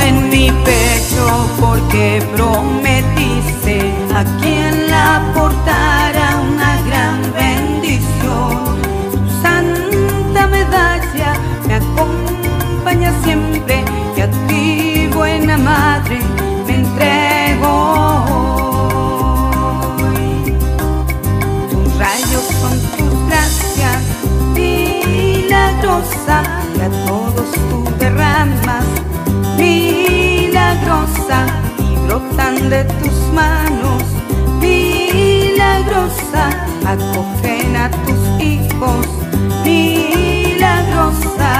en mi pecho porque prometiste a quien la portara una gran bendición. Tu santa medalla me acompaña siempre y a ti, buena madre, me entrego. Hoy. Tus rayos son tus gracias milagrosas y a todos de tus manos, milagrosa, acogen a tus hijos, milagrosa.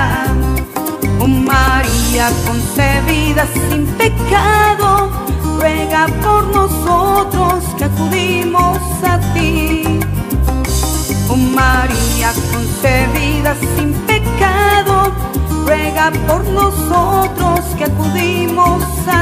Oh María concebida sin pecado, ruega por nosotros que acudimos a ti. Oh María concebida sin pecado, ruega por nosotros que acudimos a ti.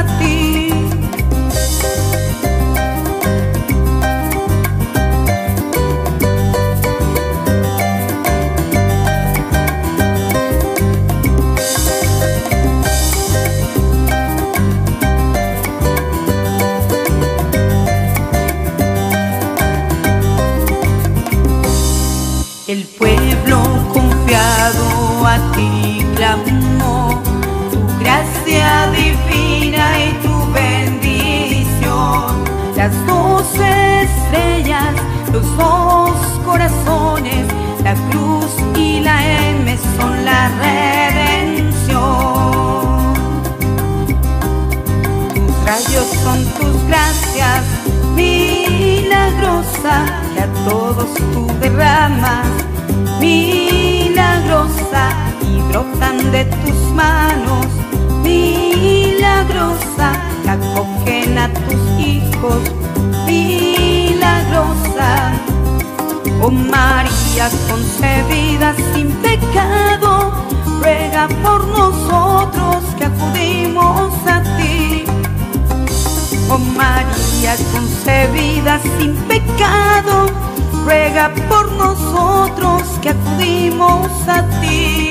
Ti clamó tu gracia divina y tu bendición. Las dos estrellas, los dos corazones, la cruz y la M son la redención. Tus rayos son tus gracias, milagrosa, que a todos tú derramas, y brotan tus manos, milagrosa, que acogen a tus hijos, milagrosa. Oh María concebida sin pecado, ruega por nosotros que acudimos a ti. Oh María concebida sin pecado, ruega por nosotros que acudimos a ti.